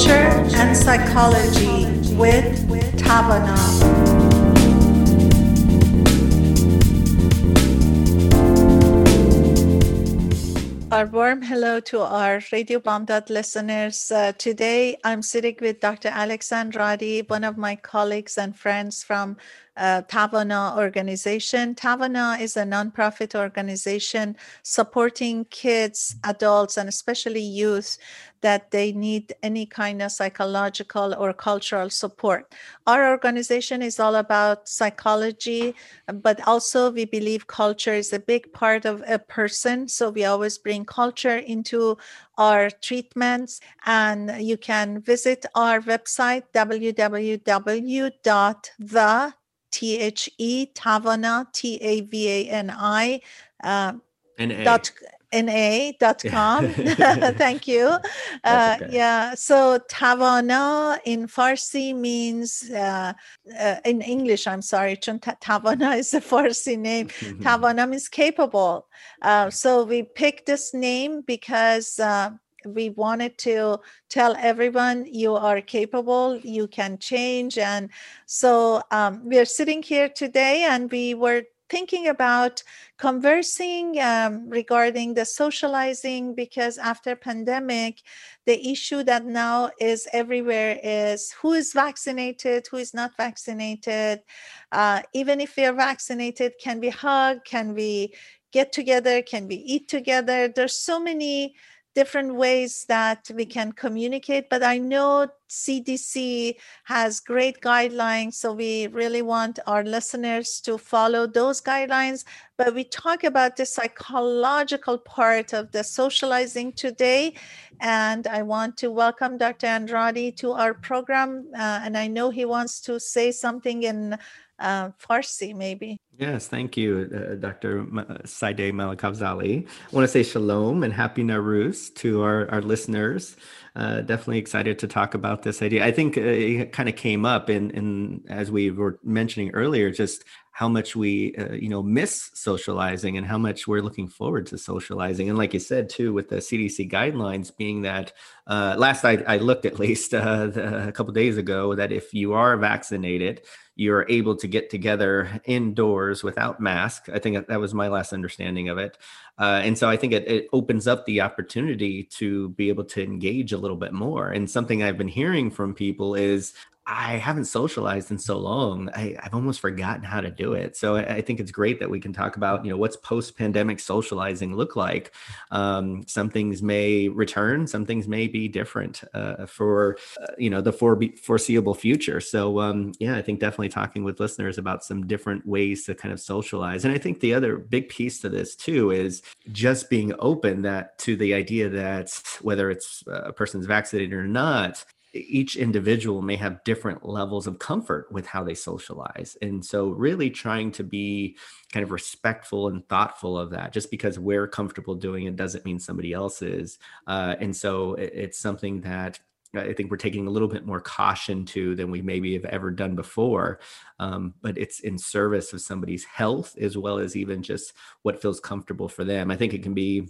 Culture and Psychology with Tavana. A warm hello to our Radio Bamdad listeners. Uh, today I'm sitting with Dr. Alex Andrade, one of my colleagues and friends from uh, Tavana organization. Tavana is a nonprofit organization supporting kids, adults, and especially youth that they need any kind of psychological or cultural support. Our organization is all about psychology, but also we believe culture is a big part of a person. So we always bring culture into our treatments. And you can visit our website, www.the T H E Tavana T A V A N I uh, dot na.com. Thank you. Uh, okay. Yeah. So Tavana in Farsi means, uh, uh, in English, I'm sorry, Tavana is a Farsi name. Tavana means capable. Uh, so we picked this name because uh, we wanted to tell everyone you are capable you can change and so um, we are sitting here today and we were thinking about conversing um, regarding the socializing because after pandemic the issue that now is everywhere is who is vaccinated who is not vaccinated. Uh, even if we are vaccinated can we hug? Can we get together? Can we eat together? There's so many different ways that we can communicate but i know cdc has great guidelines so we really want our listeners to follow those guidelines. But we talk about the psychological part of the socializing today and i want to welcome dr andrade to our program uh, and i know he wants to say something in uh, Farsi, maybe. Yes, thank you, uh, Dr. Saide Malakavzali. I want to say shalom and happy Nowruz to our, our listeners. Uh, definitely excited to talk about this idea. I think uh, it kind of came up in, in, as we were mentioning earlier, just how much we uh, you know miss socializing and how much we're looking forward to socializing. And like you said too with the cdc guidelines being that uh, last I, I, looked at least uh, the, a couple days ago that if you are vaccinated you're able to get together indoors without mask. I think that was my last understanding of it uh, and so i think it, it opens up the opportunity to be able to engage a little bit more. And something i've been hearing from people is I haven't socialized in so long. I, have almost forgotten how to do it. So I, I, think it's great that we can talk about, you know, what's post-pandemic socializing look like. Um, some things may return, some things may be different uh, for, uh, you know, the foreseeable future. So um, yeah, I think definitely talking with listeners about some different ways to kind of socialize. And I think the other big piece to this too is just being open that to the idea that whether it's uh, a person's vaccinated or not, each individual may have different levels of comfort with how they socialize. And so, really trying to be kind of respectful and thoughtful of that. Just because we're comfortable doing it doesn't mean somebody else is. Uh, and so, it's something that I think we're taking a little bit more caution to than we maybe have ever done before. Um, but it's in service of somebody's health as well as even just what feels comfortable for them. I think it can be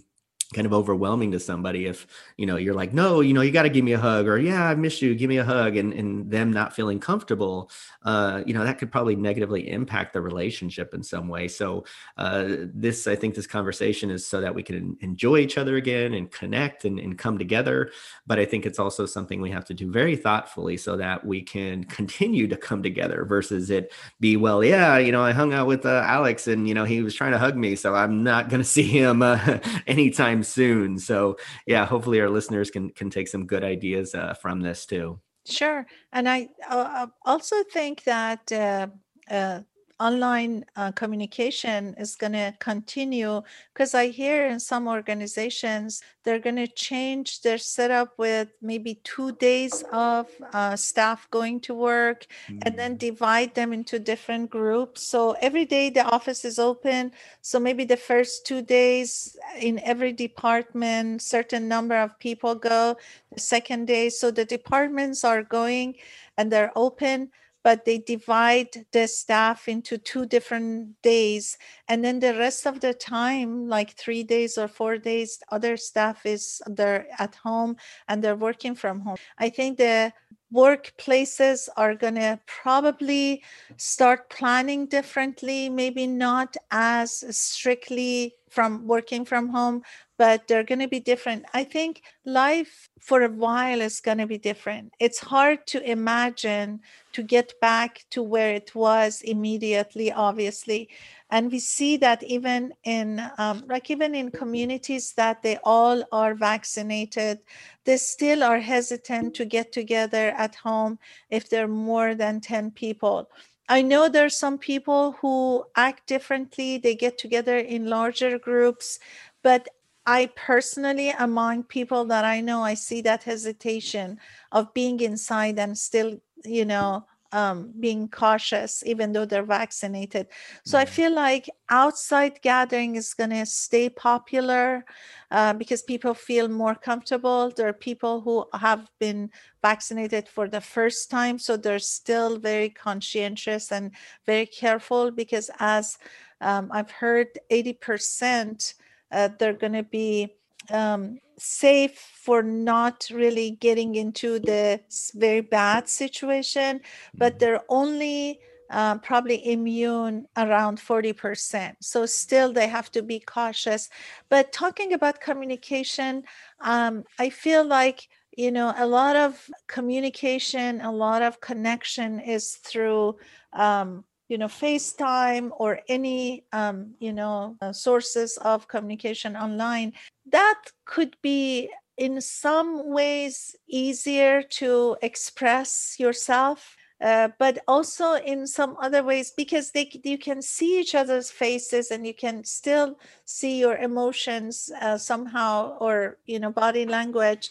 kind of overwhelming to somebody if you know you're like no you know you got to give me a hug or yeah i miss you give me a hug and and them not feeling comfortable uh you know that could probably negatively impact the relationship in some way. So uh this i think this conversation is so that we can enjoy each other again and connect and, and come together but i think it's also something we have to do very thoughtfully so that we can continue to come together versus it be well yeah you know i hung out with uh, alex and you know he was trying to hug me so i'm not going to see him uh, anytime soon. So yeah, hopefully our listeners can can take some good ideas uh, from this too. Sure, and I uh, also think that uh, uh online uh, communication is going to continue because I hear in some organizations they're going to change their setup with maybe two days of uh, staff going to work mm. and then mm. divide them into different groups. So every day the office is open. So maybe the first two days in every department, certain number of people go. The second day, so the departments are going and they're open but they divide the staff into two different days. And then the rest of the time, like three days or four days, other staff is they're at home and they're working from home. I think the workplaces are going to probably start planning differently, maybe not as strictly from working from home, but they're going to be different. I think life for a while is going to be different. It's hard to imagine to get back to where it was immediately, obviously. And we see that even in, um, like, even in communities that they all are vaccinated, they still are hesitant to get together at home if there are more than 10 people. I know there are some people who act differently. They get together in larger groups, but I personally, among people that I know, I see that hesitation of being inside and still, you know, um, being cautious, even though they're vaccinated. So I mm-hmm. feel like outside gathering is going to stay popular uh, because people feel more comfortable. There are people who have been vaccinated for the first time, so they're still very conscientious and very careful because, as um, I've heard, 80% uh, they're going to be um, safe for not really getting into the very bad situation, but mm-hmm. they're only uh, probably immune around 40%. So still they have to be cautious. But talking about communication, um, I feel like you know a lot of communication a lot of connection is through um, you know facetime or any um, you know uh, sources of communication online that could be in some ways easier to express yourself uh, but also in some other ways because they you can see each other's faces and you can still see your emotions uh, somehow or you know body language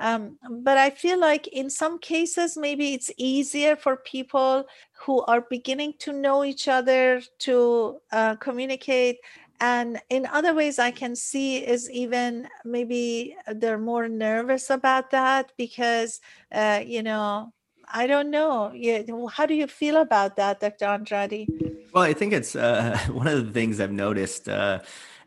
um, but I feel like in some cases, maybe it's easier for people who are beginning to know each other to uh, communicate. And in other ways, I can see is even maybe they're more nervous about that because, uh, you know, I don't know. How do you feel about that, Dr. Andrade? Well, I think it's uh, one of the things I've noticed uh,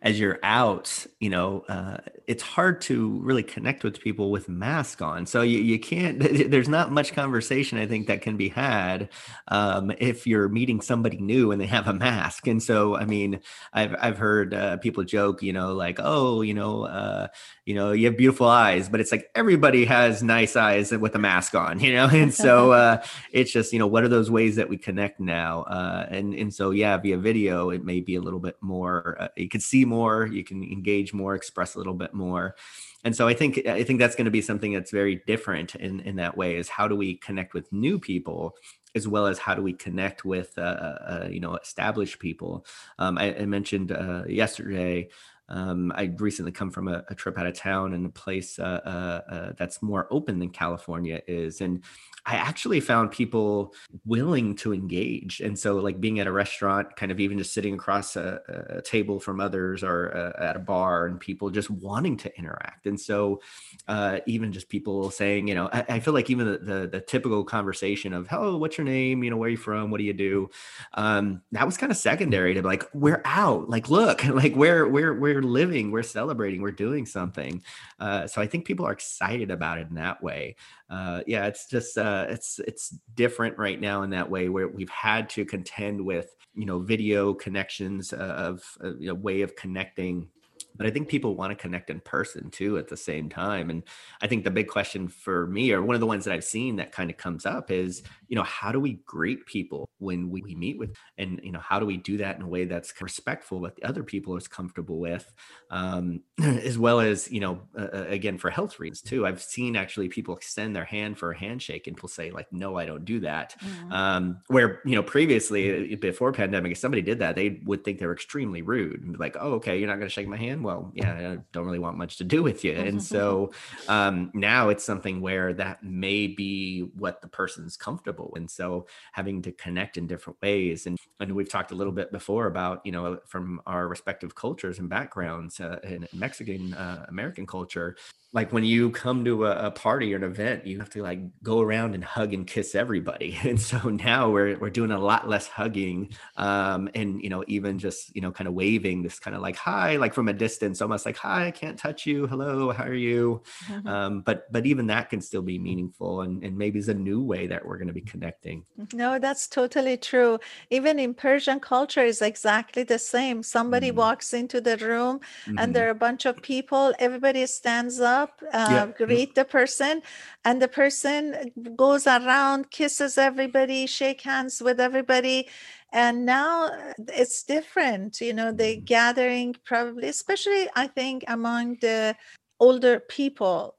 as you're out, you know, uh, it's hard to really connect with people with mask on. So you, you can't, there's not much conversation, I think, that can be had um, if you're meeting somebody new and they have a mask. And so, I mean, I've, I've heard uh, people joke, you know, like, oh, you know, uh, you know, you have beautiful eyes, but it's like everybody has nice eyes with a mask on, you know? And so uh, it's just, you know, what are those ways that we connect now? Uh, and, and so, yeah, via video, it may be a little bit more, uh, you can see more, you can engage more, express a little bit more. And so I think I think that's going to be something that's very different in in that way is how do we connect with new people as well as how do we connect with uh, uh, uh you know established people. Um, I, I, mentioned uh, yesterday um, I recently come from a, a, trip out of town and a place uh, uh, that's more open than California is. And I actually found people willing to engage. And so, like being at a restaurant, kind of even just sitting across a, a table from others or uh, at a bar and people just wanting to interact. And so, uh, even just people saying, you know, I, I feel like even the, the, the, typical conversation of, hello, what's your name? You know, where are you from? What do you do? Um, that was kind of secondary to like, we're out. Like, look, like we're, we're, we're living, we're celebrating, we're doing something. Uh, so I think people are excited about it in that way uh, yeah, it's just uh, it's it's different right now in that way where we've had to contend with you know video connections uh, of a uh, way of connecting but I think people want to connect in person too at the same time. And I think the big question for me, or one of the ones that I've seen that kind of comes up is, you know, how do we greet people when we, we meet with, and, you know, how do we do that in a way that's respectful, but the other people is comfortable with, um, as well as, you know, uh, uh, again, for health reasons too. I've seen actually people extend their hand for a handshake and people say like, no, I don't do that. Mm-hmm. Um, where, you know, previously uh, before pandemic, if somebody did that, they would think they were extremely rude and be like, oh, okay, you're not going to shake my hand well, yeah, I don't really want much to do with you. And so um, now it's something where that may be what the person's comfortable. And so having to connect in different ways. And, and we've talked a little bit before about, you know, from our respective cultures and backgrounds uh, in Mexican uh, American culture, like when you come to a, a, party or an event, you have to like go around and hug and kiss everybody. And so now we're we're doing a lot less hugging, um, and you know even just you know kind of waving this kind of like hi, like from a distance, almost like hi, I can't touch you, hello, how are you? Mm-hmm. Um, but but even that can still be meaningful, and and maybe is a new way that we're going to be connecting. No, that's totally true. Even in Persian culture, is exactly the same. Somebody mm-hmm. walks into the room, mm-hmm. and there are a bunch of people. Everybody stands up up, uh, yeah. greet the person, and the person goes around, kisses everybody, shake hands with everybody. And now uh, it's different, you know, the mm-hmm. gathering probably, especially I think among the older people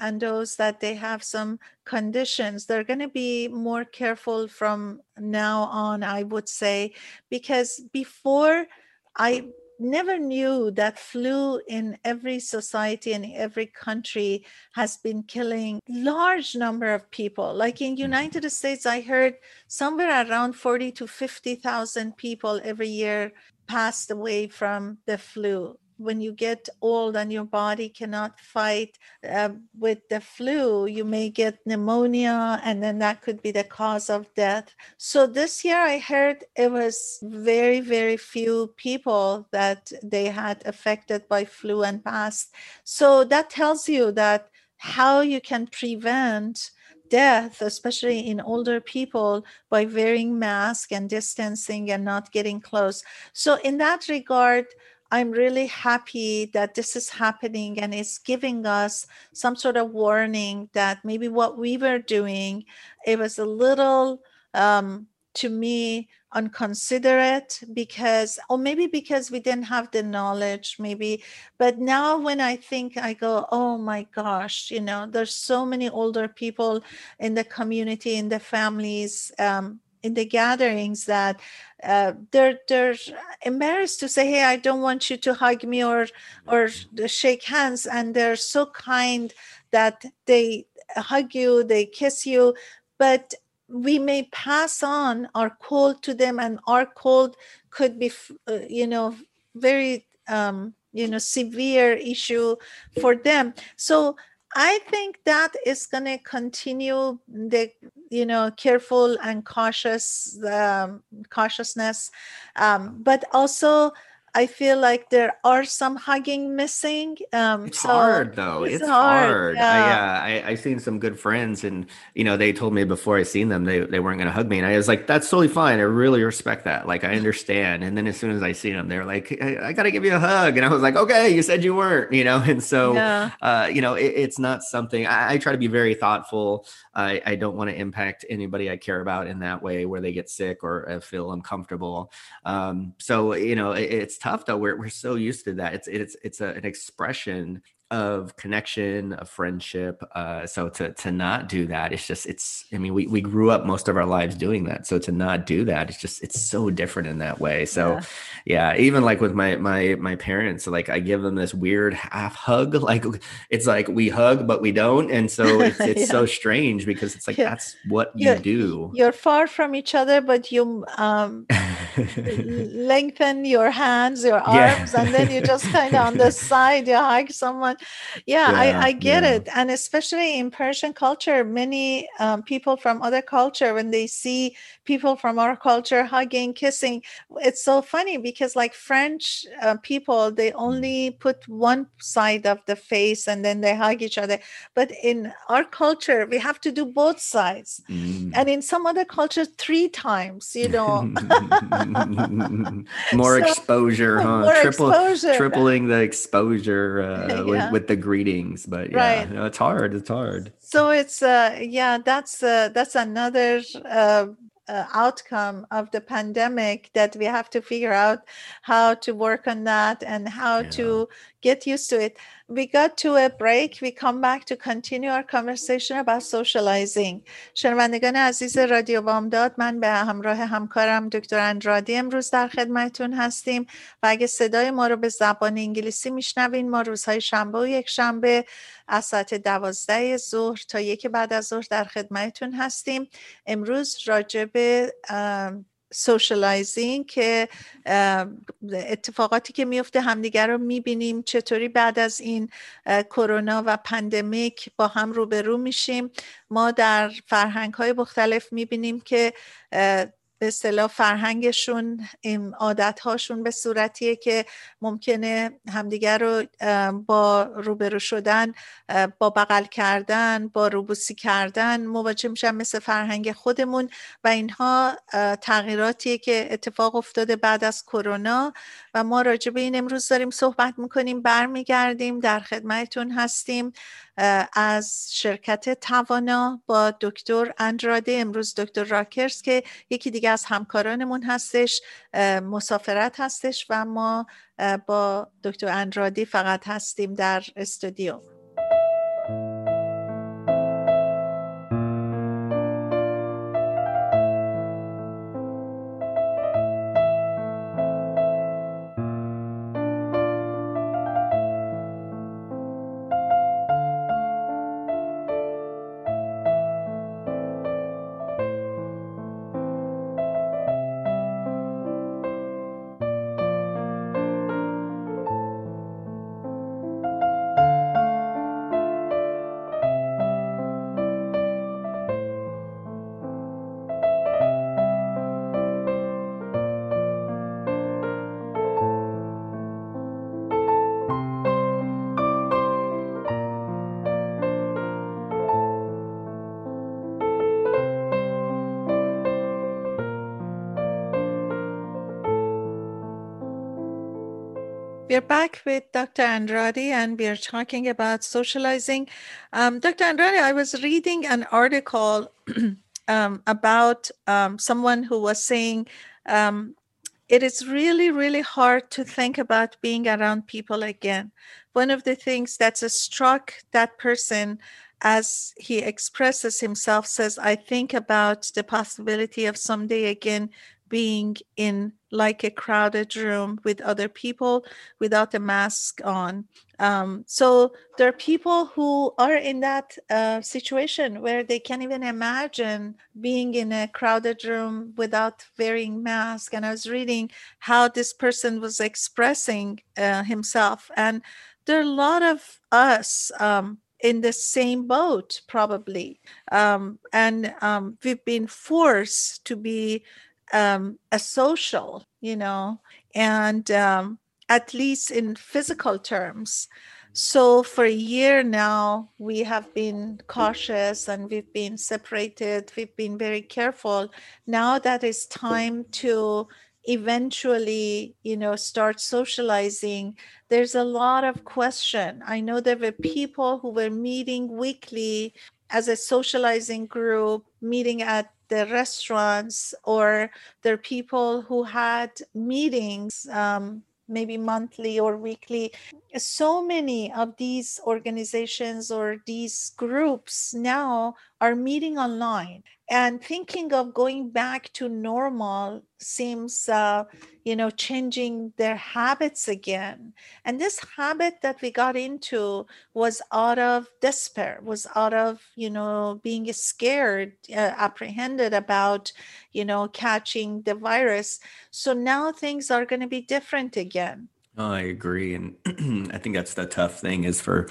and those that they have some conditions they're going to be more careful from now on i would say because before i never knew that flu in every society and every country has been killing large number of people like in mm-hmm. united states i heard somewhere around 40 to 50,000 people every year passed away from the flu when you get old and your body cannot fight uh, with the flu, you may get pneumonia, and then that could be the cause of death. So this year, I heard it was very, very few people that they had affected by flu and passed. So that tells you that how you can prevent death especially in older people by wearing mask and distancing and not getting close so in that regard I'm really happy that this is happening and it's giving us some sort of warning that maybe what we were doing, it was a little, um, to me, unconsiderate because, or maybe because we didn't have the knowledge, maybe. But now when I think, I go, oh my gosh, you know, there's so many older people in the community, in the families. Um, in the gatherings that uh, they're they're embarrassed to say, "Hey, I don't want you to hug me or or shake hands," and they're so kind that they hug you, they kiss you, but we may pass on our cold to them, and our cold could be, uh, you know, very um, you know severe issue for them. So I think that is going to continue the you know careful and cautious um, cautiousness, um, but also I feel like there are some hugging missing. Um, it's so hard though. It's, it's hard. hard. Yeah. I, uh, I I seen some good friends, and you know they told me before I seen them they they weren't going to hug me, and I was like, that's totally fine. I really respect that. Like I understand. And then as soon as I seen them, they're like, I, I got to give you a hug, and I was like, okay, you said you weren't, you know. And so, yeah. uh, you know, it, it's not something I, I, try to be very thoughtful. I I don't want to impact anybody I care about in that way where they get sick or uh, feel uncomfortable. Um, so you know, it, it's tough though. We're we're so used to that. It's it's it's a, an expression of connection of friendship uh, so to to not do that it's just it's i mean we, we grew up most of our lives doing that so to not do that it's just it's so different in that way so yeah, yeah even like with my my my parents like i give them this weird half hug like it's like we hug but we don't and so it's, it's yeah. so strange because it's like yeah. that's what you do you're far from each other but you um lengthen your hands your arms and then you just kind of on the side you hug someone yeah, yeah I, I, get yeah. it and especially in persian culture many um, people from other culture when they see people from our culture hugging kissing it's so funny because like french uh, people they mm. only put one side of the face and then they hug each other but in our culture we have to do both sides mm. and in some other cultures three times you know more so, exposure huh more Triple, exposure. tripling the exposure uh, with, with, the greetings but yeah right. it's hard it's hard so it's uh yeah that's uh that's another uh uh, outcome of the pandemic that we have to figure out how to work on that and how yeah. to get used to it. We got to a break. We come back to continue our conversation about socializing. شنوندگان عزیز رادیو بامداد من به همراه همکارم دکتر اندرادی امروز در خدمتتون هستیم و اگه صدای ما رو به زبان انگلیسی میشنوین ما روزهای شنبه و یک شنبه از ساعت دوازده ظهر تا یک بعد از ظهر در خدمتتون هستیم امروز راجع به سوشالایزینگ که اتفاقاتی که میفته همدیگر رو می‌بینیم. چطوری بعد از این کرونا و پندمیک با هم روبرو میشیم؟ ما در فرهنگ های مختلف می‌بینیم که به اصطلاح فرهنگشون عادت هاشون به صورتیه که ممکنه همدیگر رو با روبرو شدن با بغل کردن با روبوسی کردن مواجه میشن مثل فرهنگ خودمون و اینها تغییراتیه که اتفاق افتاده بعد از کرونا و ما راجع به این امروز داریم صحبت می‌کنیم برمیگردیم در خدمتتون هستیم. از شرکت توانا با دکتر اندراده امروز دکتر راکرز که یکی دیگه از همکارانمون هستش مسافرت هستش و ما با دکتر اندرادی فقط هستیم در استودیو. We're back with Dr. Andrade and we're talking about socializing. Um, Dr. Andrade, I was reading an article um, about um, someone who was saying um, it is really, really hard to think about being around people again. One of the things that's struck that person as he expresses himself says, I think about the possibility of someday again being in like a crowded room with other people without a mask on. Um, so there are people who are in that uh, situation where they can't even imagine being in a crowded room without wearing mask. And I was reading how this person was expressing uh, himself, and there are a lot of us. Um, in the same boat, probably. Um, and um, we've been forced to be um, a social, you know, and um, at least in physical terms. So for a year now, we have been cautious and we've been separated. We've been very careful. Now that it's time to eventually, you know, start socializing, there's a lot of question. I know there were people who were meeting weekly as a socializing group, meeting at the restaurants or there are people who had meetings um, maybe monthly or weekly. So many of these organizations or these groups now are meeting online and thinking of going back to normal seems uh, you know changing their habits again. And this habit that we got into was out of despair was out of you know being scared uh, apprehended about you know catching the virus. So now things are going to be different again Oh, I agree, and I think that's the tough thing is for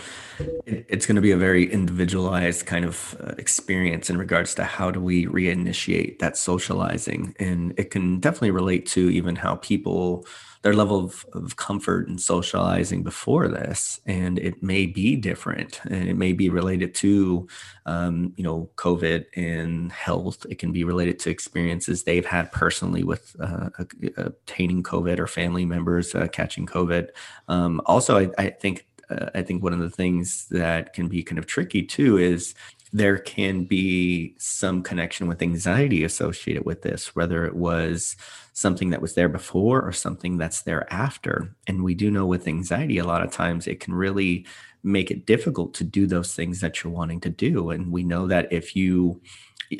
it, it's going to be a very individualized kind of uh, experience in regards to how do we reinitiate that socializing, and it can definitely relate to even how people their level of, of comfort and socializing before this and it may be different and it may be related to um, you know covid and health. It can be related to experiences they've had personally with uh, obtaining covid or family members uh, catching covid. Um, also I, I think uh, I think one of the things that can be kind of tricky too is there can be some connection with anxiety associated with this, whether it was something that was there before or something that's there after. And we do know with anxiety, a lot of times it can really make it difficult to do those things that you're wanting to do. And we know that if you,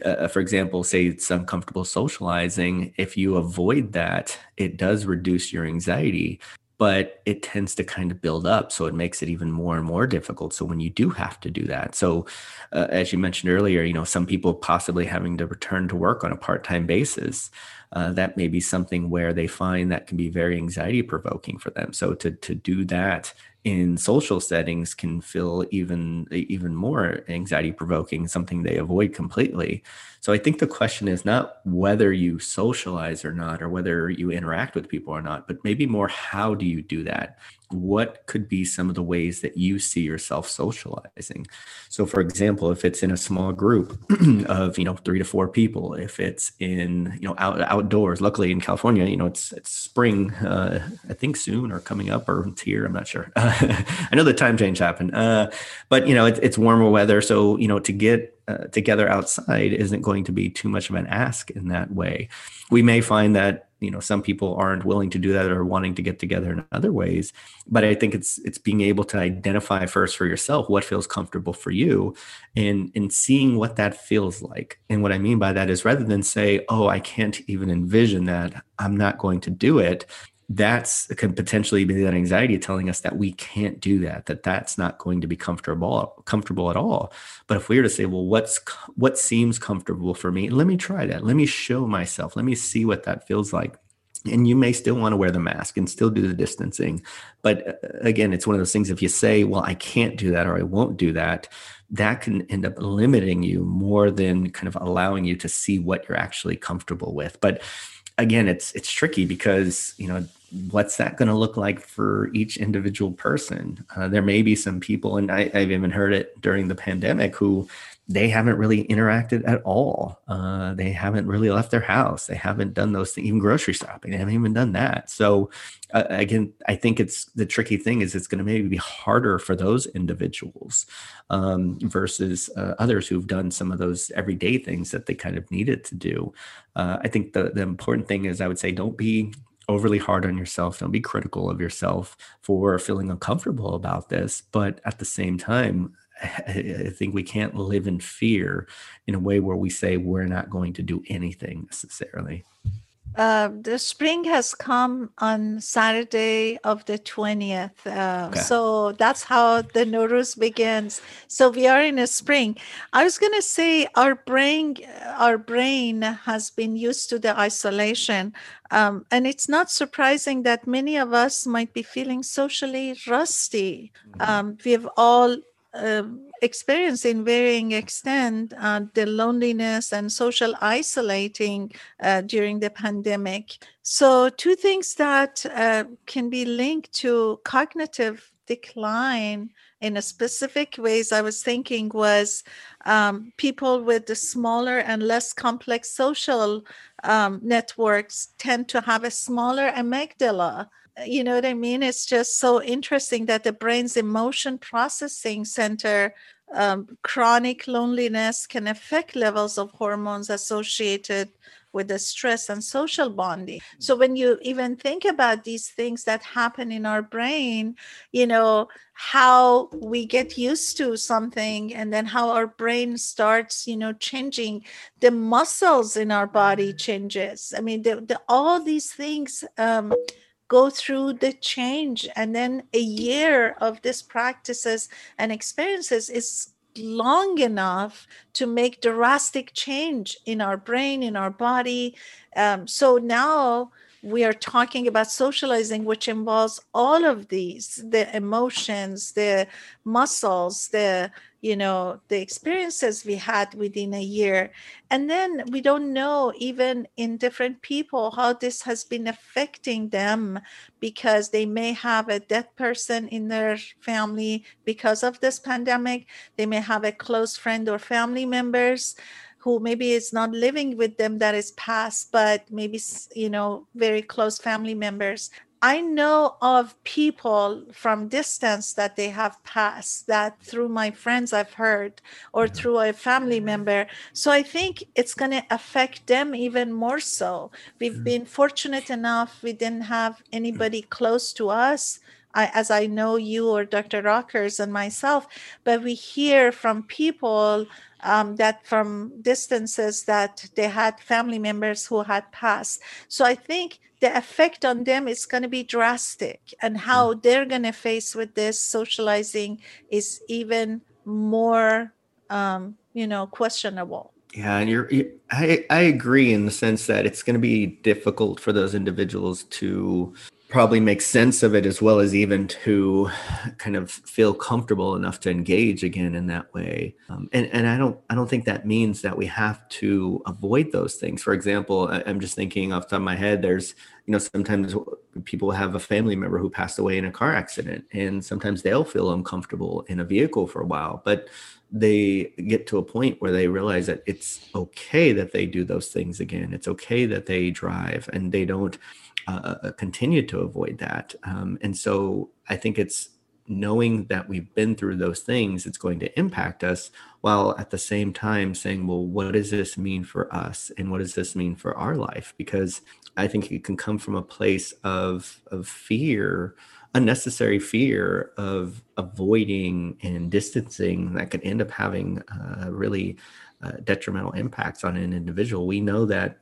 uh, for example, say it's uncomfortable socializing, if you avoid that, it does reduce your anxiety but it tends to kind of build up so it makes it even more and more difficult so when you do have to do that so uh, as you mentioned earlier you know some people possibly having to return to work on a part-time basis uh, that may be something where they find that can be very anxiety provoking for them so to to do that in social settings can feel even even more anxiety provoking something they avoid completely so i think the question is not whether you socialize or not or whether you interact with people or not but maybe more how do you do that? What could be some of the ways that you see yourself socializing? So for example if it's in a small group of you know three to four people if it's in you know out, outdoors luckily in california you know it's it's spring uh, i think soon or coming up or it's here i'm not sure. I know the time change happened uh, but you know it, it's warmer weather so you know to get uh, together outside isn't going to be too much of an ask in that way. We may find that you know some people aren't willing to do that or wanting to get together in other ways but i think it's it's being able to identify first for yourself what feels comfortable for you and and seeing what that feels like. And what i mean by that is rather than say oh i can't even envision that. I'm not going to do it that's can potentially be that anxiety telling us that we can't do that that that's not going to be comfortable comfortable at all. But if we were to say well what's what seems comfortable for me? Let me try that. Let me show myself. Let me see what that feels like. And you may still want to wear the mask and still do the distancing. But uh, again it's one of those things if you say well i can't do that or i won't do that that can end up limiting you more than kind of allowing you to see what you're actually comfortable with. But again, it's it's tricky because you know what's that going to look like for each individual person. Uh, there may be some people, and I, have even heard it during the pandemic, who they haven't really interacted at all. Uh, they haven't really left their house. They haven't done those things, even grocery shopping. They haven't even done that. So uh, again, I think it's the tricky thing is it's going to maybe be harder for those individuals um, versus uh, others who've done some of those everyday things that they kind of needed to do. Uh, I think the the important thing is I would say don't be overly hard on yourself. Don't be critical of yourself for feeling uncomfortable about this. But at the same time, I think we can't live in fear in a way where we say we're not going to do anything necessarily. Uh, the spring has come on Saturday of the 20th. Uh, okay. So that's how the Nowruz begins. So we are in a spring. I was going to say our brain, our brain has been used to the isolation. Um, and it's not surprising that many of us might be feeling socially rusty. Mm-hmm. Um, we've all um, experience in varying extent uh, the loneliness and social isolating uh, during the pandemic. So, two things that uh, can be linked to cognitive decline in a specific ways i was thinking was um, people with the smaller and less complex social um, networks tend to have a smaller amygdala you know what I mean? It's just so interesting that the brain's emotion processing center, um, chronic loneliness can affect levels of hormones associated with the stress and social bonding. So when you even think about these things that happen in our brain, you know, how we get used to something and then how our brain starts, you know, changing the muscles in our body changes. I mean, the, the, all these things um, go through the change and then a year of these practices and experiences is long enough to make drastic change in our brain in our body. Um, so now we are talking about socializing which involves all of these the emotions the muscles the you know the experiences we had within a year. And then we don't know even in different people how this has been affecting them because they may have a dead person in their family because of this pandemic. They may have a close friend or family members who maybe is not living with them that is passed but maybe you know very close family members I know of people from distance that they have passed that through my friends I've heard or mm-hmm. through a family member. So I think it's going to affect them even more so. We've mm-hmm. been fortunate enough, we didn't have anybody close to us. I, as I know you or Dr. Rockers and myself, but we hear from people um, that from distances that they had family members who had passed. So I think the effect on them is going to be drastic and how mm. they're going to face with this socializing is even more um, you know questionable yeah and you're I, I agree in the sense that it's going to be difficult for those individuals to probably make sense of it as well as even to kind of feel comfortable enough to engage again in that way. Um, and and i don't i don't think that means that we have to avoid those things. For example i'm just thinking off the top of my head there's you know sometimes people have a family member who passed away in a car accident and sometimes they'll feel uncomfortable in a vehicle for a while but they get to a point where they realize that it's okay that they do those things again. It's okay that they drive and they don't uh, uh, continue to avoid that. Um, and so I think it's knowing that we've been through those things, it's going to impact us while at the same time saying, well, what does this mean for us? And what does this mean for our life? Because I think it can come from a place of, of fear, unnecessary fear of avoiding and distancing that could end up having uh, really uh, detrimental impacts on an individual. We know that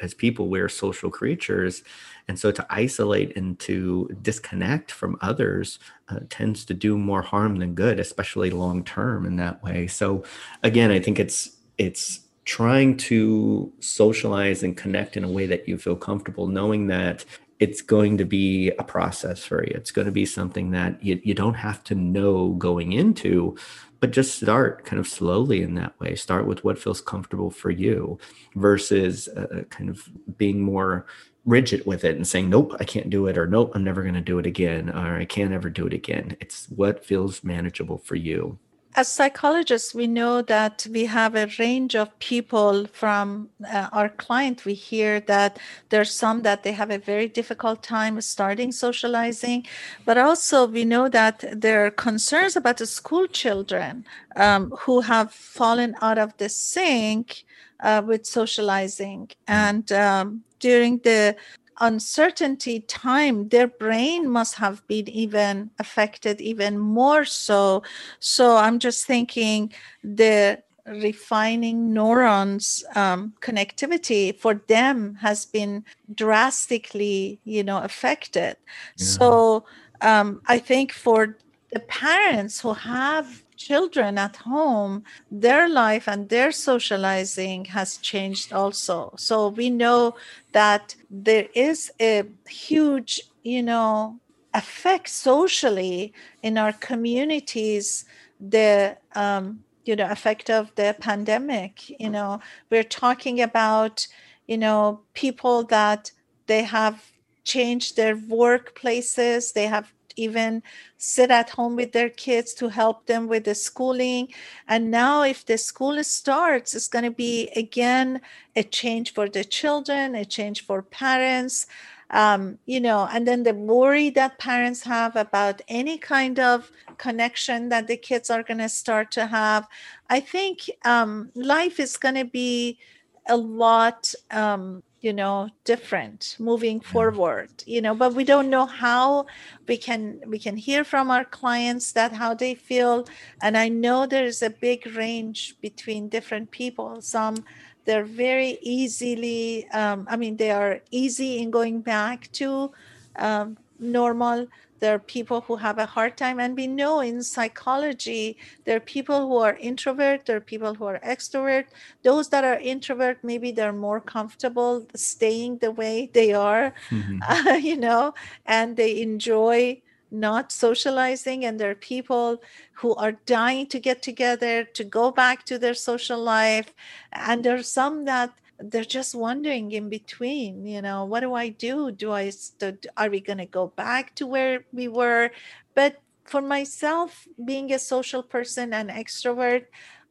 as people we're social creatures. And so to isolate and to disconnect from others uh, tends to do more harm than good especially long term in that way. So again i think it's it's trying to socialize and connect in a way that you feel comfortable knowing that it's going to be a process for you. It's going to be something that you, you don't have to know going into but just start kind of slowly in that way. Start with what feels comfortable for you versus uh, kind of being more rigid with it and saying nope i can't do it or nope i'm never going to do it again or i can't ever do it again. It's what feels manageable for you as psychologists, we know that we have a range of people from uh, our client. We hear that there's some that they have a very difficult time starting socializing, but also we know that there are concerns about the school children um, who have fallen out of the sync uh, with socializing. And um, during the uncertainty time their brain must have been even affected even more so so i'm just thinking the refining neurons um, connectivity for them has been drastically you know affected yeah. so um, i think for the parents who have children at home, their life and their socializing has changed also. So we know that there is a huge, you know, effect socially in our communities. The um, you know effect of the pandemic. You know, we're talking about you know people that they have changed their workplaces they have even sit at home with their kids to help them with the schooling. And now, if the school starts, it's going to be again a change for the children, a change for parents. Um, you know, and then the worry that parents have about any kind of connection that the kids are going to start to have. I think um, life is going to be a lot um, you know different moving forward you know but we don't know how we can we can hear from our clients that how they feel. And i know there's a big range between different people. Some they're very easily um, i mean they are easy in going back to um, normal there are people who have a hard time and we know in psychology there are people who are introvert there are people who are extrovert those that are introvert maybe they're more comfortable staying the way they are mm-hmm. uh, you know and they enjoy not socializing and there are people who are dying to get together to go back to their social life and there are some that they're just wondering in between you know what do i do? Do i st- are we going to go back to where we were? But for myself being a social person and extrovert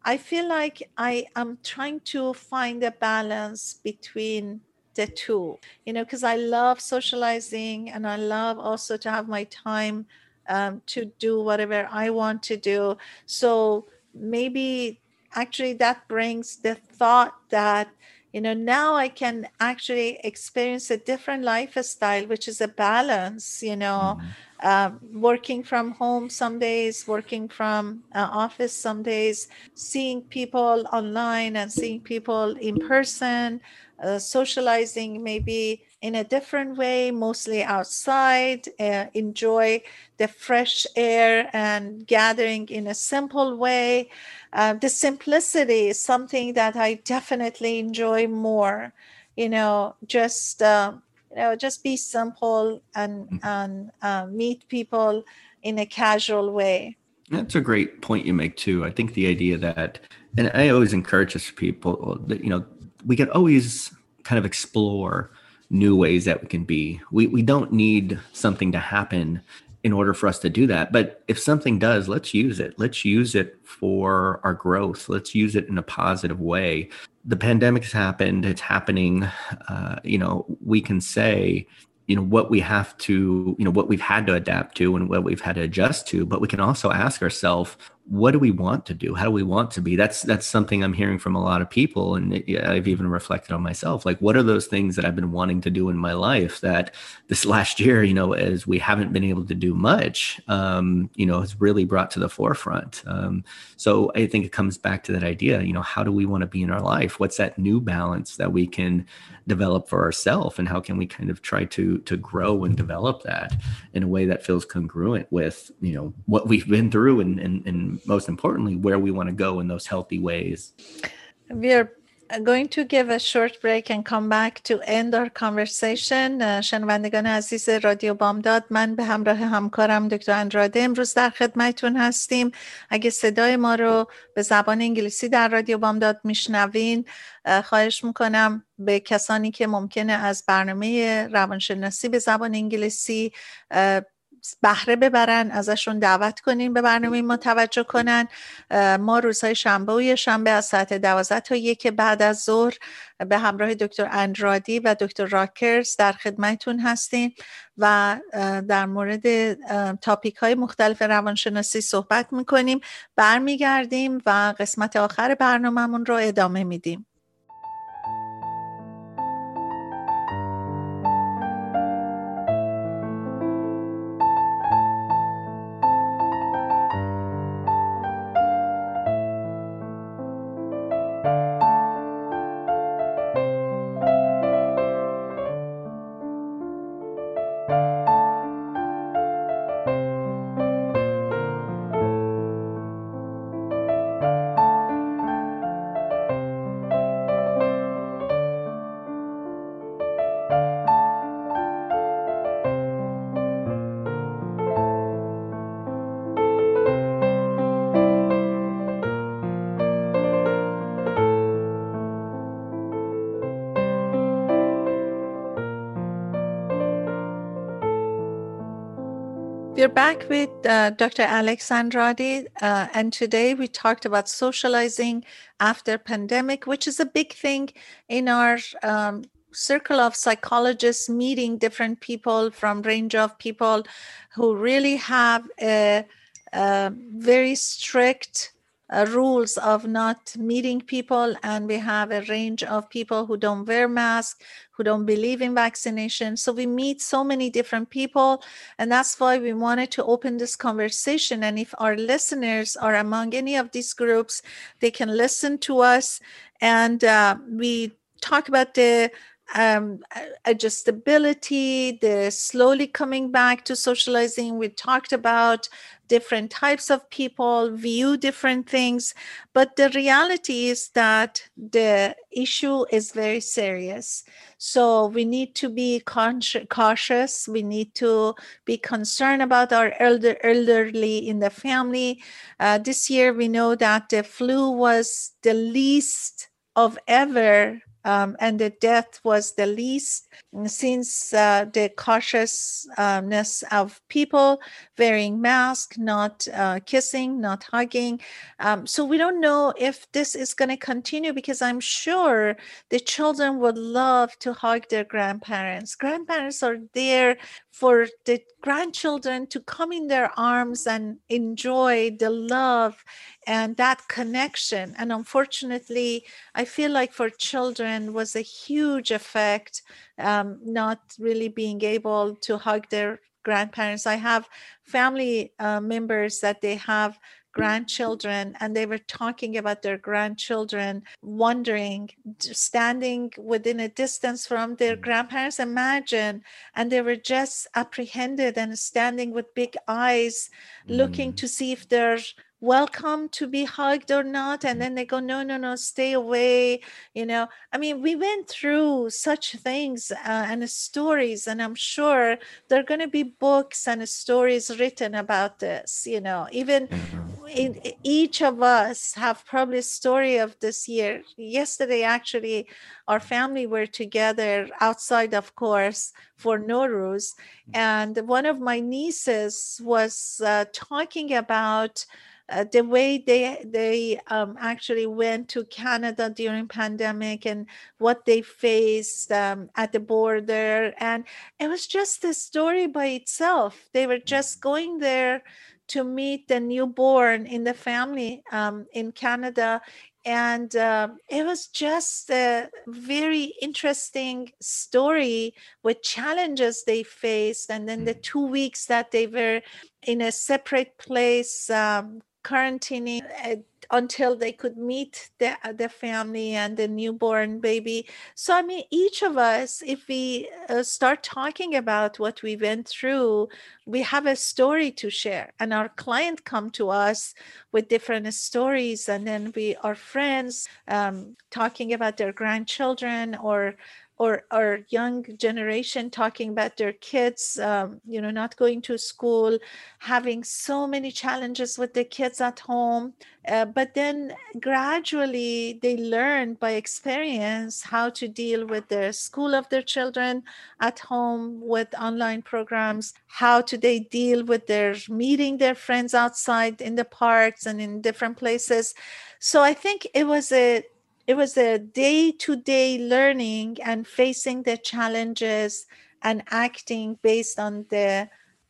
i feel like i am trying to find a balance between the two you know because i love socializing and i love also to have my time um, to do whatever i want to do. So maybe actually that brings the thought that you know now i can actually experience a different lifestyle which is a balance you know mm-hmm. uh, working from home some days working from uh, office some days seeing people online and seeing people in person uh, socializing maybe in a different way, mostly outside, uh, enjoy the fresh air and gathering in a simple way. Uh, the simplicity is something that I definitely enjoy more. You know, just uh, you know, just be simple and mm-hmm. and uh, meet people in a casual way. That's a great point you make too. I think the idea that, and I always encourage this people that you know we can always kind of explore new ways that we can be. We we don't need something to happen in order for us to do that. But if something does, let's use it. Let's use it for our growth. Let's use it in a positive way. The pandemic's happened. It's happening. Uh, you know, we can say, you know, what we have to, you know, what we've had to adapt to and what we've had to adjust to. But we can also ask ourselves, what do we want to do? How do we want to be? That's that's something i'm hearing from a lot of people and it, i've even reflected on myself. Like what are those things that i've been wanting to do in my life that this last year you know as we haven't been able to do much um, you know has really brought to the forefront. Um, so i think it comes back to that idea you know how do we want to be in our life? What's that new balance that we can develop for ourselves and how can we kind of try to to grow and develop that in a way that feels congruent with you know what we've been through and and, and most importantly, where we want to go in those healthy ways. We're going to give a short break and come back to end our conversation شنوندگان عزیز رادیو بامداد من به همراه همکارم دکتر اندراده امروز در خدمتتون هستیم اگه صدای ما رو به زبان انگلیسی در رادیو بامداد میشنوین خواهش میکنم به کسانی که ممکنه از برنامه روانشناسی به زبان انگلیسی بهره ببرن ازشون دعوت کنین به برنامه ما توجه کنن. ما روزهای شنبه و شنبه از ساعت دوازده تا یک بعد از ظهر به همراه دکتر اندرادی و دکتر راکرز در خدمتتون هستیم و در مورد تاپیک های مختلف روانشناسی صحبت می‌کنیم برمیگردیم و قسمت آخر برنامهمون رو ادامه میدیم. Back with uh, Dr. Alex Andrade, uh, and today we talked about socializing after pandemic, which is a big thing in our um, circle of psychologists meeting different people from range of people who really have a, a very strict uh, rules of not meeting people and we have a range of people who don't wear masks who don't believe in vaccination. So we meet so many different people and that's why we wanted to open this conversation. And if our listeners are among any of these groups they can listen to us and uh, we talk about the um, adjustability, the slowly coming back to socializing. We talked about different types of people, view different things. But the reality is that the issue is very serious. So we need to be cautious. We need to be concerned about our elder, elderly in the family. Uh, this year, we know that the flu was the least of ever um, and the death was the least since uh, the cautiousness of people wearing masks, not uh, kissing, not hugging. Um, so we don't know if this is going to continue because I'm sure the children would love to hug their grandparents. Grandparents are there for the grandchildren to come in their arms and enjoy the love and that connection. And unfortunately i feel like for children was a huge effect um, not really being able to hug their grandparents. I have family uh, members that they have grandchildren and they were talking about their grandchildren wondering standing within a distance from their mm. grandparents imagine and they were just apprehended and standing with big eyes looking mm. to see if they're welcome to be hugged or not and then they go no no no stay away you know i mean we went through such things uh, and stories and i'm sure there are going to be books and stories written about this you know even mm-hmm. in, each of us have probably a story of this year yesterday actually our family were together outside of course for Nowruz mm. and one of my nieces was uh, talking about uh, the way they they um, actually went to Canada during pandemic and what they faced um, at the border, and it was just a story by itself. They were just mm-hmm. going there to meet the newborn in the family um, in Canada. And uh, it was just a very interesting story with challenges they faced. And then the mm-hmm. two weeks that they were in a separate place, um, quarantining uh, until they could meet the, uh, the family and the newborn baby. So, I mean, each of us, if we uh, start talking about what we went through, we have a story to share. And our client come to us with different stories. And then we are friends um, talking about their grandchildren or or our young generation talking about their kids um, you know not going to school having so many challenges with the kids at home uh, but then gradually they learn by experience how to deal with the school of their children at home with online programs how do they deal with their meeting their friends outside in the parks and in different places. So i think it was a it was a day-to-day learning and facing the challenges and acting based on the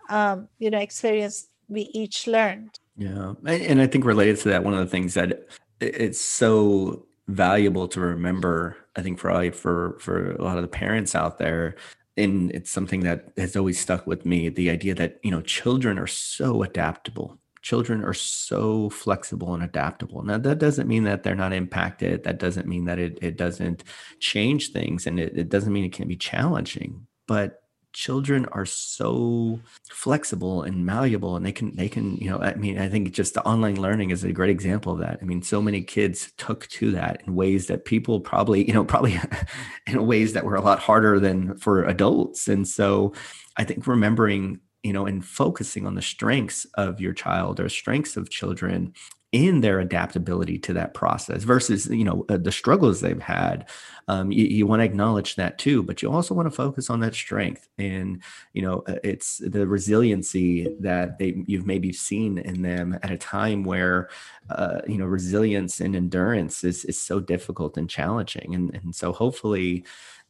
um, you know experience we each learned. Yeah and i think related to that one of the things that it's so valuable to remember i think probably for for a lot of the parents out there and it's something that has always stuck with me the idea that you know children are so adaptable children are so flexible and adaptable. Now, that doesn't mean that they're not impacted. That doesn't mean that it, it doesn't change things and it, it doesn't mean it can be challenging. But children are so flexible and malleable and they can they can you know i mean i think just the online learning is a great example of that i mean so many kids took to that in ways that people probably you know probably in ways that were a lot harder than for adults and so i think remembering you know, and focusing on the strengths of your child or strengths of children in their adaptability to that process versus you know uh, the struggles they've had um, you, you want to acknowledge that too but you also want to focus on that strength and you know uh, it's the resiliency that they you've maybe seen in them at a time where uh, you know resilience and endurance is is so difficult and challenging and and so hopefully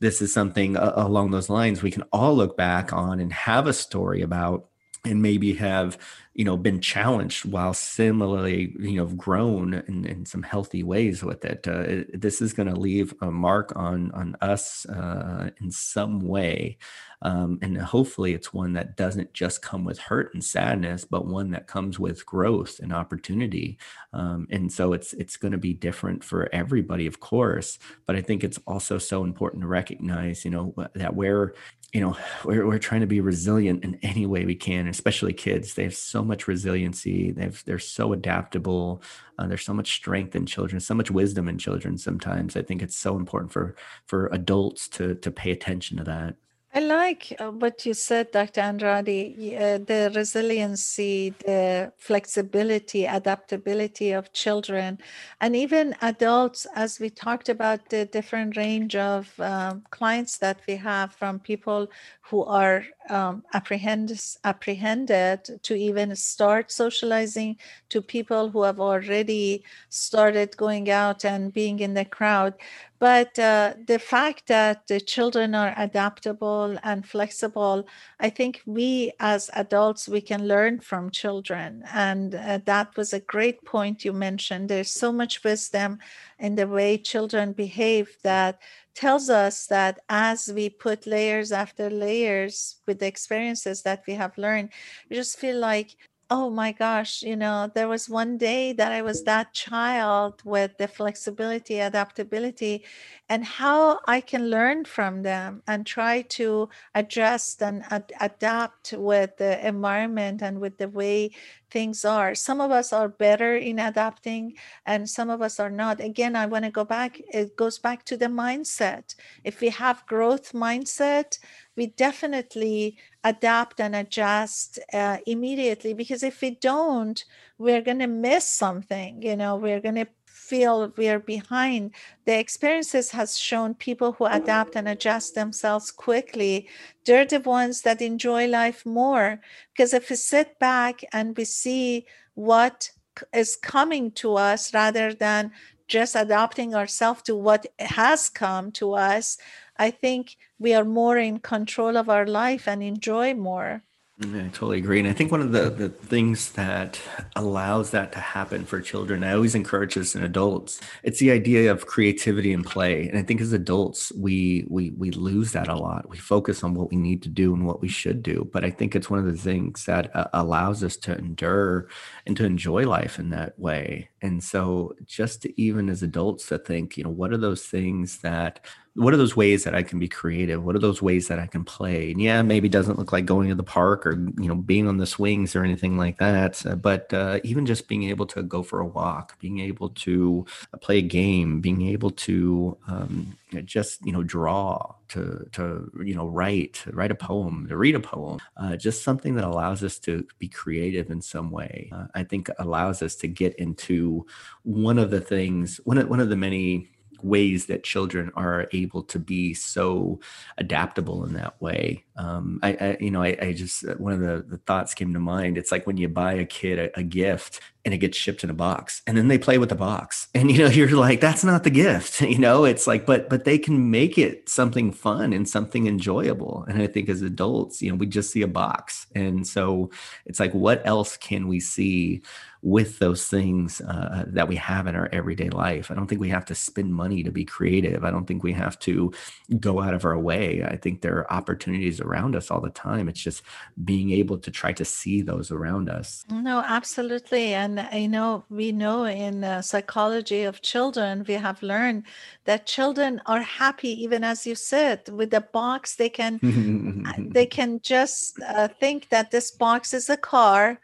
this is something uh, along those lines we can all look back on and have a story about and maybe have you know been challenged while similarly you know grown in, in some healthy ways with it, uh, it this is going to leave a mark on on us uh, in some way. Um, and hopefully it's one that doesn't just come with hurt and sadness but one that comes with growth and opportunity. Um, and so it's it's going to be different for everybody of course but i think it's also so important to recognize you know that where you know we're, we're trying to be resilient in any way we can especially kids. They have so much resiliency. They've they're so adaptable. Uh, there's so much strength in children so much wisdom in children sometimes. I think it's so important for for adults to to pay attention to that I like uh, what you said, Dr. Andrade, uh, the resiliency, the flexibility, adaptability of children, and even adults, as we talked about the different range of um, clients that we have from people who are um, apprehend, apprehended to even start socializing to people who have already started going out and being in the crowd. But uh, the fact that the children are adaptable and flexible, I think we as adults, we can learn from children. And uh, that was a great point you mentioned. There's so much wisdom in the way children behave that tells us that as we put layers after layers with the experiences that we have learned, we just feel like oh my gosh, you know, there was one day that I was that child with the flexibility, adaptability, and how I can learn from them and try to adjust and ad- adapt with the environment and with the way things are. Some of us are better in adapting and some of us are not. Again, I want to go back, it goes back to the mindset. If we have growth mindset, we definitely adapt and adjust uh, immediately because if we don't, we're going to miss something, you know, we're going to feel we are behind. The experiences has shown people who adapt and adjust themselves quickly. They're the ones that enjoy life more because if we sit back and we see what is coming to us rather than just adapting ourselves to what has come to us i think we are more in control of our life and enjoy more I totally agree. And I think one of the, the things that allows that to happen for children, I always encourage this in adults, it's the idea of creativity and play. And I think as adults, we we we lose that a lot. We focus on what we need to do and what we should do. But I think it's one of the things that uh, allows us to endure and to enjoy life in that way. And so just to, even as adults to think, you know, what are those things that what are those ways that I can be creative? What are those ways that I can play? And yeah, maybe doesn't look like going to the park or you know being on the swings or anything like that. Uh, but uh, even just being able to go for a walk, being able to uh, play a game, being able to um, just you know draw, to to you know write, write a poem, to read a poem, uh, just something that allows us to be creative in some way. Uh, I think allows us to get into one of the things, one of, one of the many ways that children are able to be so adaptable in that way. Um, I, I, you know, I, I, just uh, one of the, the thoughts came to mind. It's like when you buy a kid a, a, gift and it gets shipped in a box, and then they play with the box, and you know, you're like, that's not the gift. You know, it's like, but but they can make it something fun and something enjoyable. And I think as adults, you know, we just see a box, and so it's like, what else can we see? With those things uh, that we have in our everyday life. I don't think we have to spend money to be creative. I don't think we have to go out of our way. I think there are opportunities around us all the time. It's just being able to try to see those around us. No, absolutely. And you know, we know in uh, psychology of children, we have learned that children are happy, even as you said, with the box. They can they can just uh, think that this box is a car.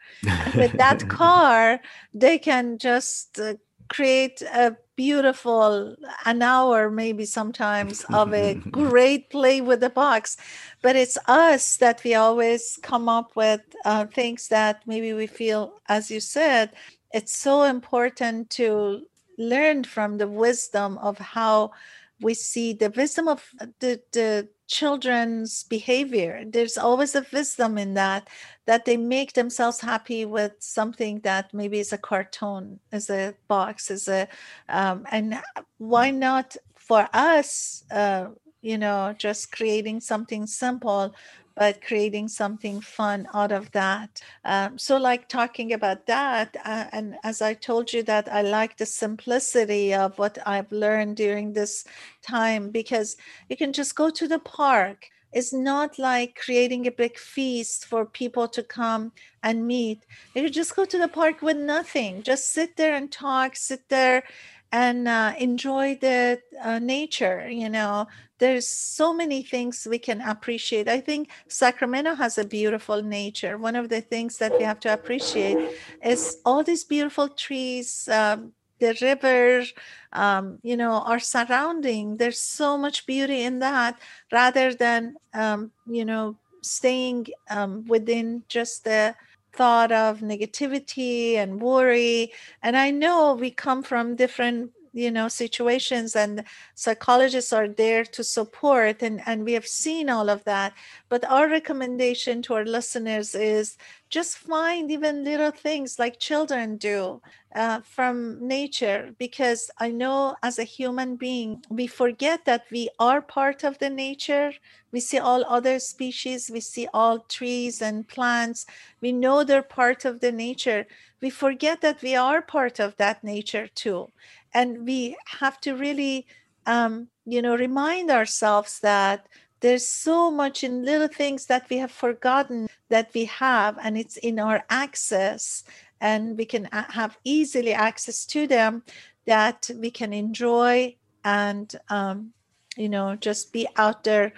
with that car they can just uh, create a beautiful an hour maybe sometimes of a great play with the box. But it's us that we always come up with uh, things that maybe we feel as you said it's so important to learn from the wisdom of how we see the wisdom of the, the children's behavior. There's always a wisdom in that that they make themselves happy with something that maybe is a cartoon is a box is a um, and why not for us uh, you know just creating something simple but creating something fun out of that. Um, so, like talking about that, uh, and as I told you, that I like the simplicity of what I've learned during this time because you can just go to the park. It's not like creating a big feast for people to come and meet. You just go to the park with nothing, just sit there and talk, sit there and uh, enjoy the uh, nature you know? There's so many things we can appreciate. I think sacramento has a beautiful nature. One of the things that we have to appreciate is all these beautiful trees um, the river, um, you know, our surrounding. There's so much beauty in that rather than, um, you know, staying um, within just the thought of negativity and worry. And I know we come from different you know situations and psychologists are there to support and and we have seen all of that but our recommendation to our listeners is just find even little things like children do uh, from nature because I know as a human being, we forget that we are part of the nature. We see all other species, we see all trees and plants. We know they're part of the nature. We forget that we are part of that nature too. And we have to really, um, you know, remind ourselves that there's so much in little things that we have forgotten that we have, and it's in our access and we can have easily access to them that we can enjoy and um, you know just be out there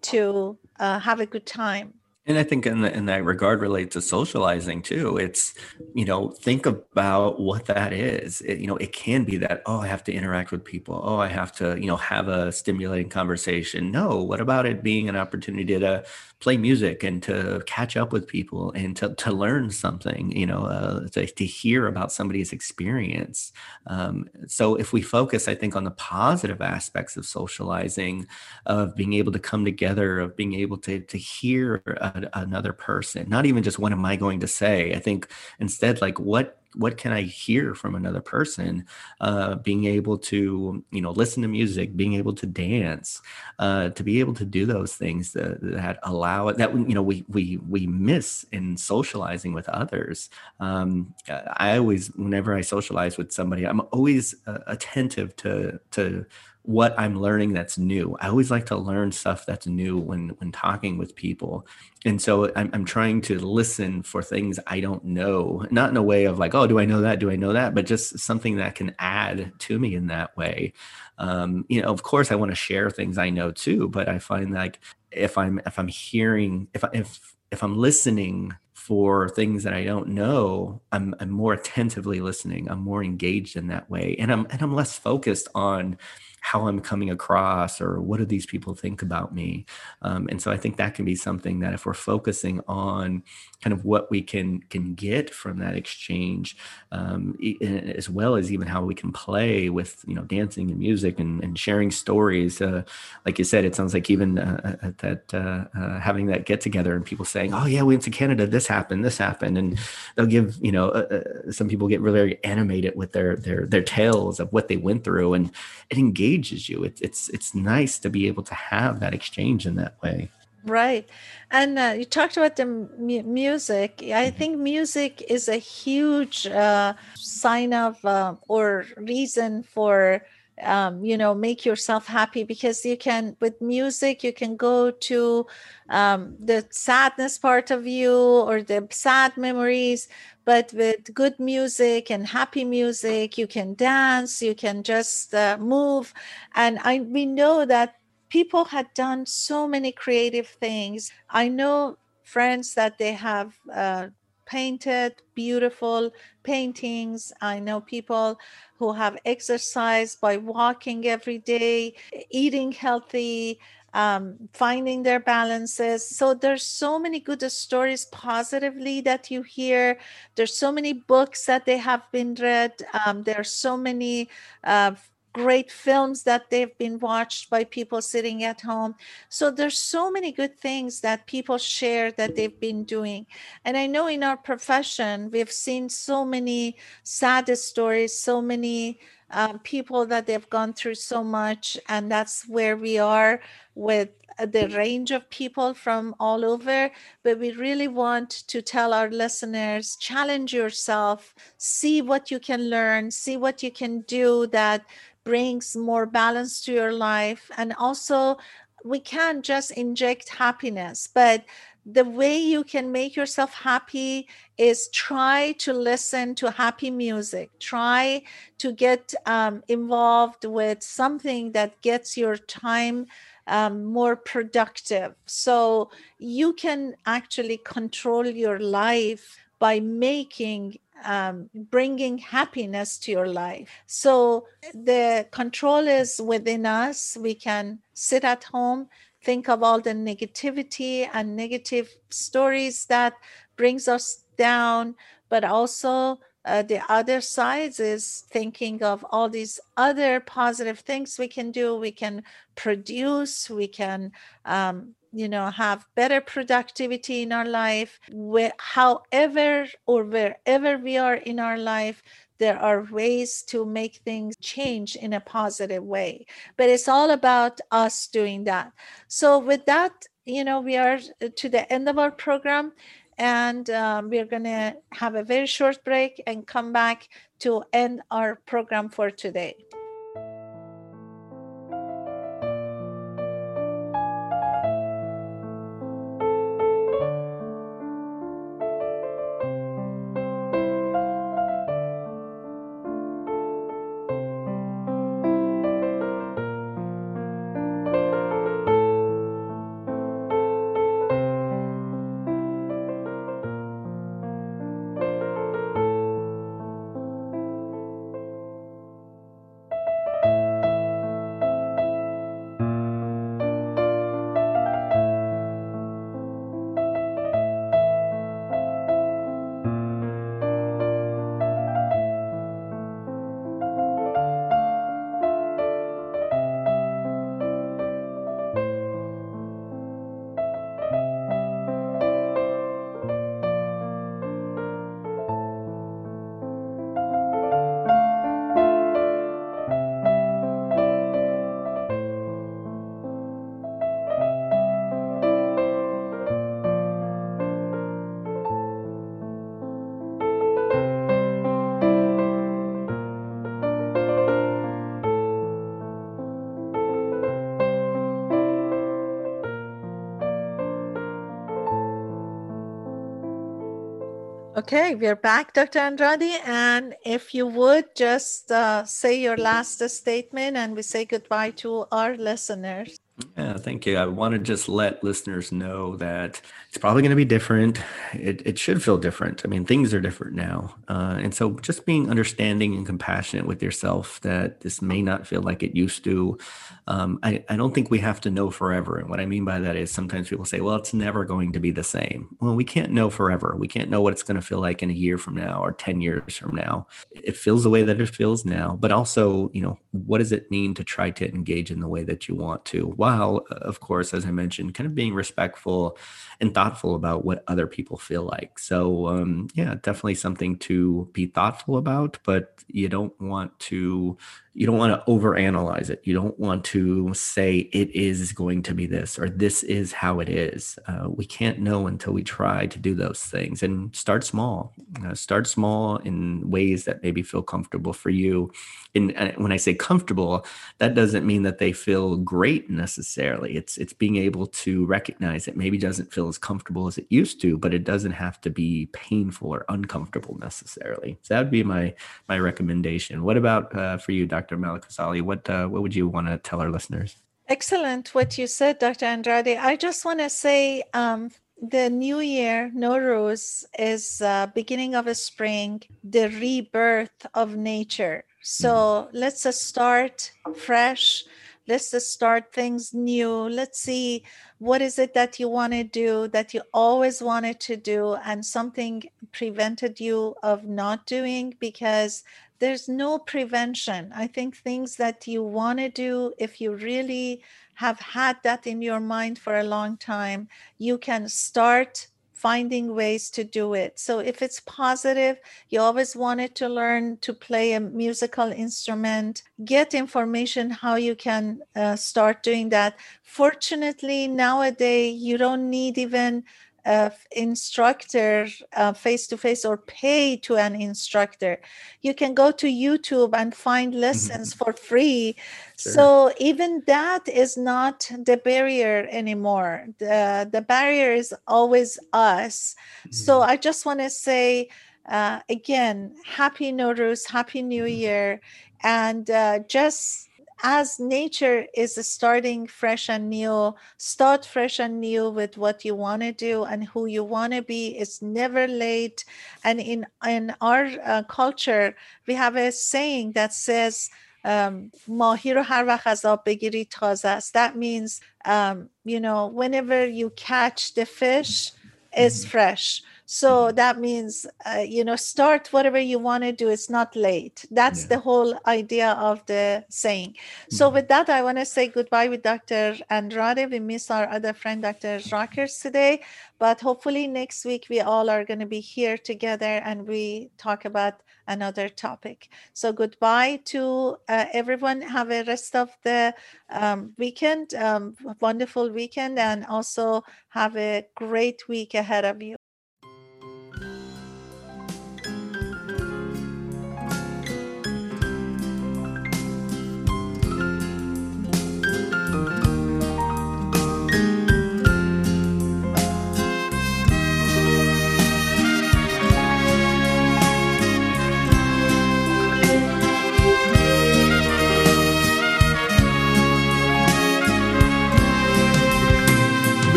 to uh, have a good time and I think in, the, in that regard relate to socializing too. It's, you know, think about what that is. It, you know, it can be that, oh, I have to interact with people. Oh, I have to, you know, have a stimulating conversation. No, what about it being an opportunity to play music and to catch up with people and to, to learn something, you know, uh, to, to hear about somebody's experience. Um, so if we focus, I think, on the positive aspects of socializing, of being able to come together, of being able to, to hear a, another person, not even just what am I going to say? I think instead, like, what what can I hear from another person? Uh, being able to, you know, listen to music, being able to dance, uh, to be able to do those things that, that allow it that you know we we we miss in socializing with others. Um, I always, whenever I socialize with somebody, I'm always uh, attentive to to what I'm learning that's new. I always like to learn stuff that's new when when talking with people. And so I'm, I'm trying to listen for things I don't know, not in a way of like, oh, do I know that? Do I know that? But just something that can add to me in that way. Um, you know, of course, I want to share things I know too, but I find like if I'm if I'm hearing if if if I'm listening for things that I don't know, I'm, I'm more attentively listening. I'm more engaged in that way, and I'm and I'm less focused on how I'm coming across or what do these people think about me. Um, and so I think that can be something that if we're focusing on kind of what we can can get from that exchange, um, as well as even how we can play with you know dancing and music and, and sharing stories. Uh, like you said, it sounds like even uh, uh that uh, uh, having that get together and people saying, "Oh yeah, we went to Canada. This happened. This happened," and they'll give you know uh, some people get really animated with their their their tales of what they went through, and it engages you. It's it's it's nice to be able to have that exchange in that way. Right. And uh, you talked about the music. I mm-hmm. think music is a huge uh, sign of uh, or reason for, um, you know, make yourself happy because you can, with music, you can go to um, the sadness part of you or the sad memories. But with good music and happy music, you can dance, you can just uh, move. And I, we know that people had done so many creative things. I know friends that they have uh, painted beautiful paintings. I know people who have exercised by walking every day, eating healthy, um, finding their balances. So there's so many good stories positively that you hear. There's so many books that they have been read. Um, there are so many uh, great films that they've been watched by people sitting at home. So there's so many good things that people share that they've been doing. And i know in our profession we've seen so many sad stories so many um, people that they've gone through so much and that's where we are with the range of people from all over, but we really want to tell our listeners challenge yourself, see what you can learn, see what you can do that brings more balance to your life. And also, we can't just inject happiness, but the way you can make yourself happy is try to listen to happy music try to get um, involved with something that gets your time um, more productive so you can actually control your life by making um, bringing happiness to your life. So the control is within us. We can sit at home, think of all the negativity and negative stories that brings us down, but also uh, the other sides is thinking of all these other positive things we can do. We can produce, we can um, you know have better productivity in our life. Where, however or wherever we are in our life there are ways to make things change in a positive way. But it's all about us doing that. So with that you know we are to the end of our program and um, we're going to have a very short break and come back to end our program for today Okay, we're back, Dr. Andrade. And if you would just uh, say your last statement and we say goodbye to our listeners. Thank you. I want to just let listeners know that it's probably going to be different. It, it should feel different. I mean, things are different now. Uh, and so just being understanding and compassionate with yourself that this may not feel like it used to. Um, I, I don't think we have to know forever. And what I mean by that is sometimes people say, well, it's never going to be the same. Well, we can't know forever. We can't know what it's going to feel like in a year from now or 10 years from now. It feels the way that it feels now. But also, you know, what does it mean to try to engage in the way that you want to? While, of course, as I mentioned, kind of being respectful and thoughtful about what other people feel like. So, um, yeah, definitely something to be thoughtful about, but you don't want to you don't want to overanalyze it. You don't want to say it is going to be this or this is how it is. Uh, we can't know until we try to do those things and start small. Uh, start small in ways that maybe feel comfortable for you. And when I say comfortable, that doesn't mean that they feel great necessarily. It's it's being able to recognize it maybe doesn't feel as comfortable as it used to, but it doesn't have to be painful or uncomfortable necessarily. So that would be my my recommendation. What about uh, for you, Dr. Dr. Malikazali. What uh, what would you want to tell our listeners? Excellent, what you said, Dr. Andrade. I just want to say um, the new year, Nowruz, is uh, beginning of a spring, the rebirth of nature. So mm-hmm. let's uh, start fresh. Let's uh, start things new. Let's see what is it that you want to do that you always wanted to do and something prevented you of not doing because there's no prevention. I think things that you want to do, if you really have had that in your mind for a long time, you can start finding ways to do it. So if it's positive, you always wanted to learn to play a musical instrument, get information how you can uh, start doing that. Fortunately, nowadays you don't need even uh, instructor face to face or pay to an instructor. You can go to YouTube and find lessons mm-hmm. for free. Sure. So even that is not the barrier anymore. The, the barrier is always us. Mm-hmm. So I just want to say uh, again, happy Nowruz, happy New mm-hmm. Year, and uh, just as nature is starting fresh and new, start fresh and new with what you want to do and who you want to be. It's never late. And in in our uh, culture, we have a saying that says, ماهی رو هر وقت از آب بگیری تازه است. That means, um, you know, whenever you catch the fish, it's fresh. So that means, uh, you know, start whatever you want to do. It's not late. That's yeah. the whole idea of the saying. So mm-hmm. with that, I want to say goodbye with Dr. Andrade. We miss our other friend, Dr. Rockers today, but hopefully next week we all are going to be here together and we talk about another topic. So goodbye to uh, everyone. Have a rest of the um, weekend, um, wonderful weekend, and also have a great week ahead of you.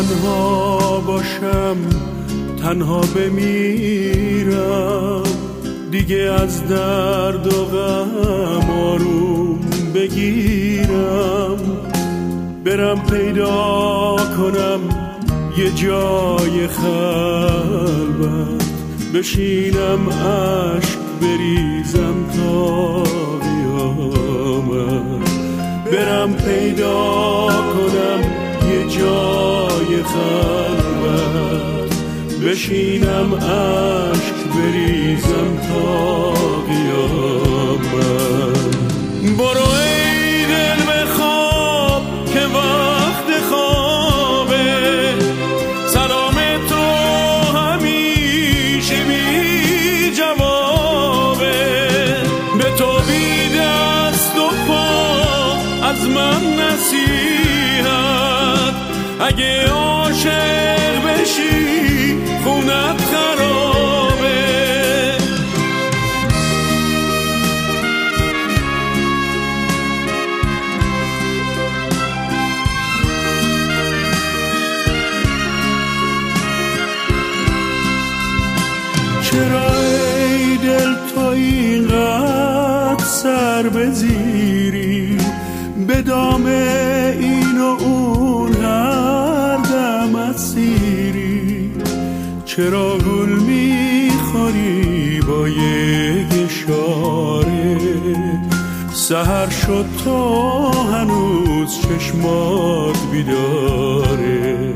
تنها باشم تنها بمیرم. دیگه از درد و غم آروم بگیرم. برم پیدا کنم یه جای خلوت. بشینم عشق بریزم تا قیامت برم پیدا کنم جای خلوت بشینم عشق بریزم تا قیامت برو اگه عاشق بشی خونت خرابه. چرا ای دل تو اینقدر سر بزیری؟ به دام این و اون چرا گل می‌خوری با یک اشاره؟ سهر شد تا هنوز چشمات بیداره.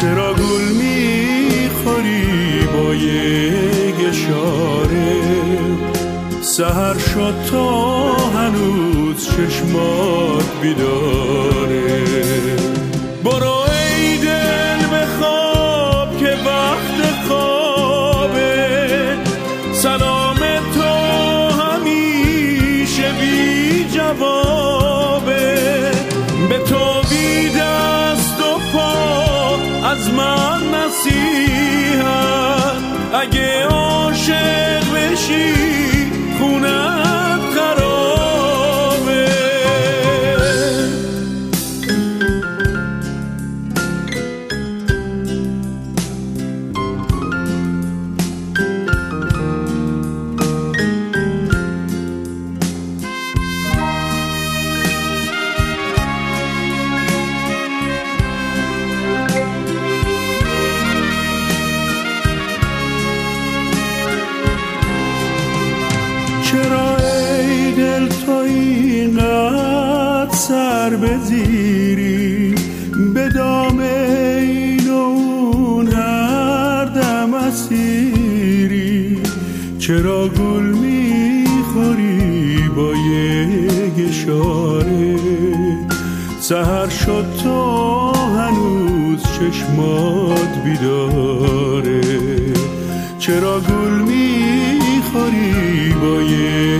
چرا گل می‌خوری با یک اشاره؟ سهر شد تا هنوز چشمات بیداره. برو ای دل به خواب که وقت خوابه. سلام تو همیشه بی جوابه. به تو بی دست و پا از من نصیحت. اگه عاشق بشی چرا ای دل تو اینقدر سر بزیری؟ به دام این و اون هر دم اسیری. چرا گل می‌خوری با یه گشاره، سهر شد تو هنوز چشمات بیداره. چرا گل می زیبای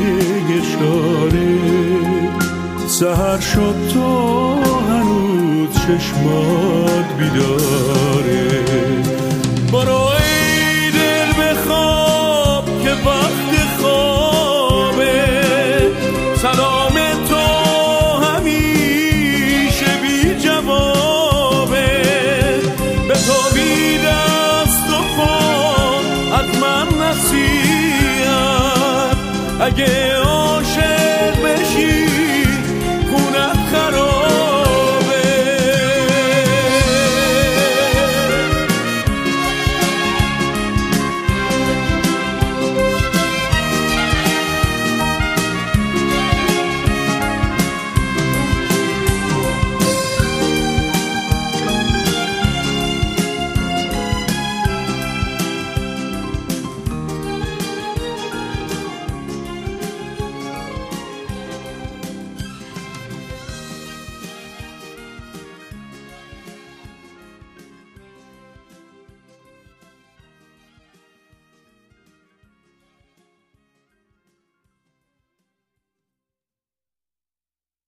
گشاره سهر شد تو هنوز چشمات بیداره. again.